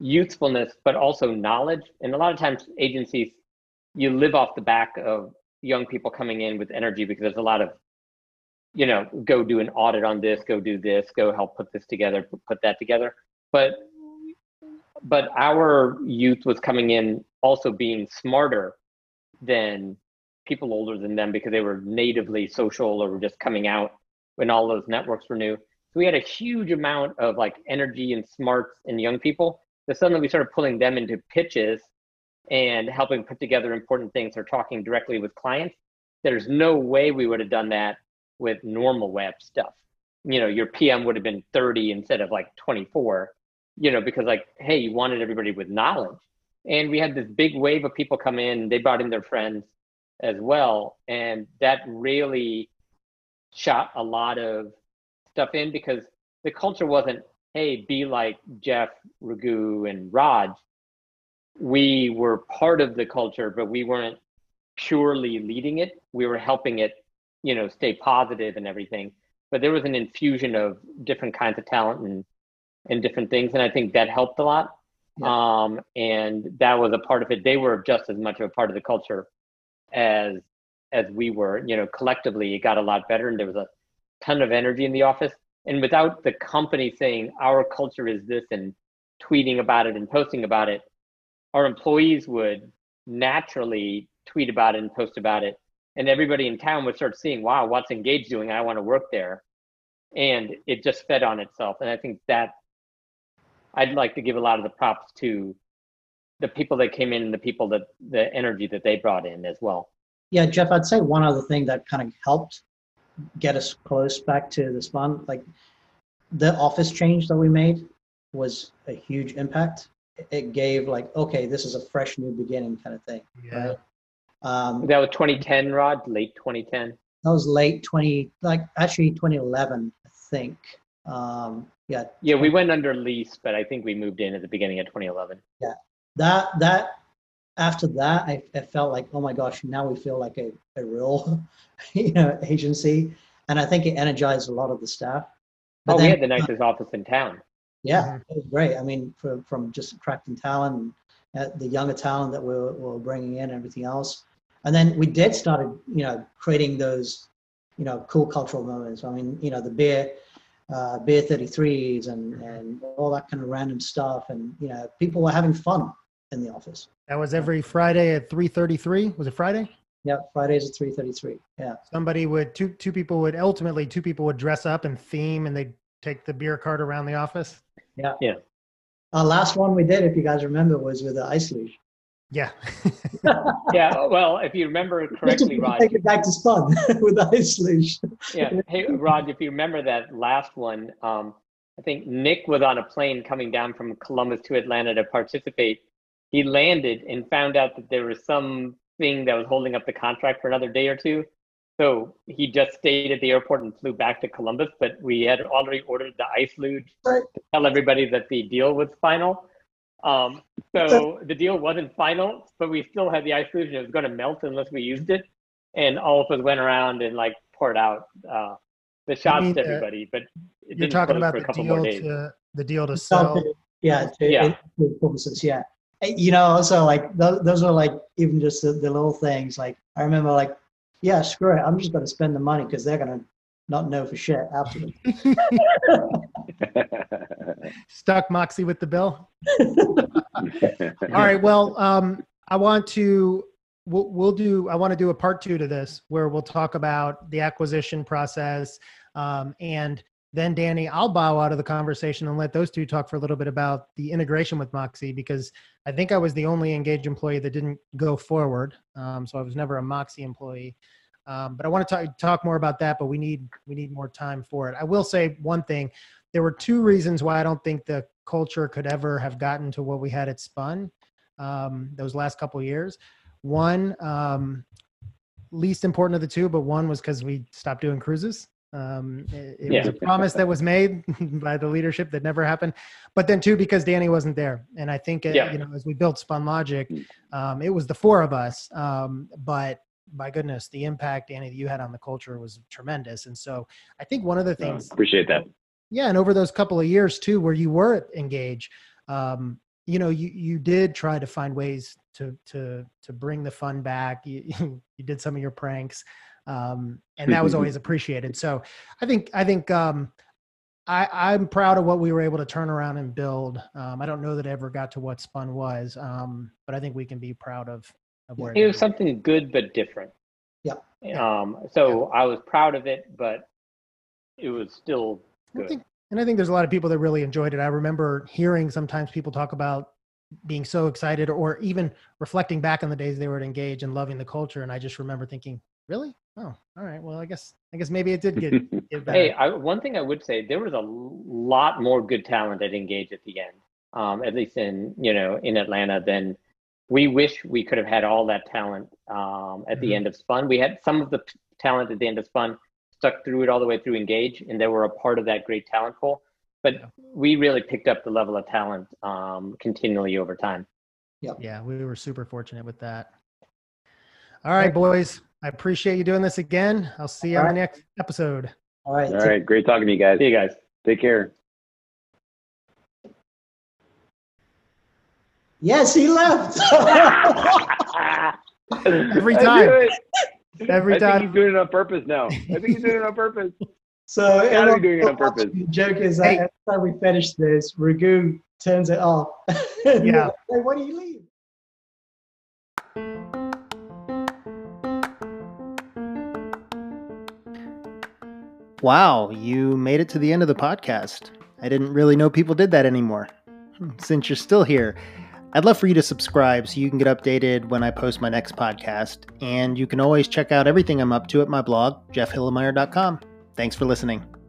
youthfulness, but also knowledge. And a lot of times, agencies, you live off the back of young people coming in with energy because there's a lot of you know, go do an audit on this, go do this, go help put this together, put, that together. But but our youth was coming in also being smarter than people older than them because they were natively social or were just coming out when all those networks were new. So we had a huge amount of like energy and smarts in young people. So suddenly we started pulling them into pitches and helping put together important things or talking directly with clients. There's no way we would have done that with normal web stuff. You know, your PM would have been 30 instead of like 24, you know, because like, hey, you wanted everybody with knowledge. And we had this big wave of people come in, they brought in their friends as well. And that really shot a lot of stuff in because the culture wasn't, hey, be like Jeff, Raghu, and Raj. We were part of the culture, but we weren't purely leading it. We were helping it you know stay positive and everything. But there was an infusion of different kinds of talent and and different things and i think that helped a lot. Yeah. um and that was a part of it. They were just as much of a part of the culture as as we were. You know collectively it got a lot better and there was a ton of energy in the office. And without the company saying our culture is this and tweeting about it and posting about it our employees would naturally tweet about it and post about it and everybody in town would start seeing, wow, what's Engauge doing? I want to work there. And it just fed on itself. And I think that I'd like to give a lot of the props to the people that came in and the people that the energy that they brought in as well. Yeah, Jeff, I'd say one other thing that kind of helped get us close back to this spun, like the office change that we made was a huge impact. It gave like, okay, this is a fresh new beginning kind of thing. Yeah. Right. Um, That was 2010, Rod, late 2010. that was late 20, like actually 2011, I think. Um, yeah, Yeah, we went under lease, but I think we moved in at the beginning of 2011. yeah that that after that I, I felt like oh my gosh now we feel like a, a real you know agency and i think it energized a lot of the staff oh, then- we had the nicest office in town. Yeah Mhm. it was great i mean from, from just attracting talent and uh, the younger talent that we were, we're bringing in and everything else and then we did started you know creating those you know cool cultural moments i mean you know the beer uh, beer 33s and and all that kind of random stuff and you know people were having fun in the office That was every Friday at 3:33. Was it Friday? Yeah, Fridays at three thirty-three. Yeah, Somebody would two two people would ultimately two people would dress up and theme and they'd take the beer cart around the office. Yeah. Yeah. Our last one we did, if you guys remember, was with the ice luge. Yeah. yeah. Well, if you remember correctly, Rod. Take it back to Spun with the ice luge. yeah. Hey, Rod, if you remember that last one, um, I think Nick was on a plane coming down from Columbus to Atlanta to participate. He landed and found out that there was something that was holding up the contract for another day or two. So he just stayed at the airport and flew back to Columbus, but we had already ordered the ice luge right. to tell everybody that the deal was final. Um, so the deal wasn't final, but we still had the ice luge and it was going to melt unless we used it. And all of us went around and like poured out uh, the shots mean, to everybody. But it You're talking about the deal to the deal to sell. Yeah, to, Yeah. to purposes, yeah. You know, also like those, those are like even just the, the little things. Like I remember, like, yeah, screw it, I'm just going to spend the money because they're going to not know for shit afterwards. Stuck Moxie with the bill. All right. Well, um, I want to. We'll, we'll do. I want to do a part two to this, where we'll talk about the acquisition process, um, and then Danny, I'll bow out of the conversation and let those two talk for a little bit about the integration with Moxie because I think I was the only engaged employee that didn't go forward. Um, so I was never a Moxie employee. Um, but I want to talk, talk more about that, but we need we need more time for it. I will say one thing: there were two reasons why I don't think the culture could ever have gotten to what we had at Spun um, those last couple years. One, um, least important of the two, but one was because we stopped doing cruises. Um, it, it was a promise that was made by the leadership that never happened. But then too, because Danny wasn't there, and I think uh, Yeah. you know as we built Spunlogic, um, it was the four of us. Um, but my goodness, the impact Danny that you had on the culture was tremendous. And so I think one of the things Appreciate that. yeah and over those couple of years too where you were engaged um you know you you did try to find ways to to to bring the fun back you you did some of your pranks um and that was always appreciated so i think i think um I, I'm proud of what we were able to turn around and build. Um, I don't know that it ever got to what Spun was, um, but I think we can be proud of, of where It was something good but different. Yeah. Um, so I was proud of it, but it was still I good. think, and I think there's a lot of people that really enjoyed it. I remember hearing sometimes people talk about being so excited or even reflecting back on the days they were engaged and loving the culture. And I just remember thinking, really? Oh, all right. Well, I guess, I guess maybe it did get, get better. Hey, I, one thing I would say, there was a lot more good talent at Engauge at the end, um, at least in you know in Atlanta. Than we wish we could have had all that talent um, at the Mhm. end of Spun. We had some of the p- talent at the end of Spun stuck through it all the way through Engauge, and they were a part of that great talent pool. But Yeah. we really picked up the level of talent um, continually over time. Yeah, yeah, we were super fortunate with that. All right, boys. I appreciate you doing this again. I'll see you on All the next episode. All right. All right. Great talking to you guys. See you guys. Take care. Yes, he left. Every time. knew it. Every I think time. he's doing it on purpose now. I think he's doing it on purpose. so Gotta be doing it on purpose. The joke is that Hey. every time we finish this, Raghu turns it off. Yeah. like, Hey, why do you leave? Wow, you made it to the end of the podcast. I didn't really know people did that anymore. Hmm, Since you're still here, I'd love for you to subscribe so you can get updated when I post my next podcast. And you can always check out everything I'm up to at my blog, jeffhilimire.com. Thanks for listening.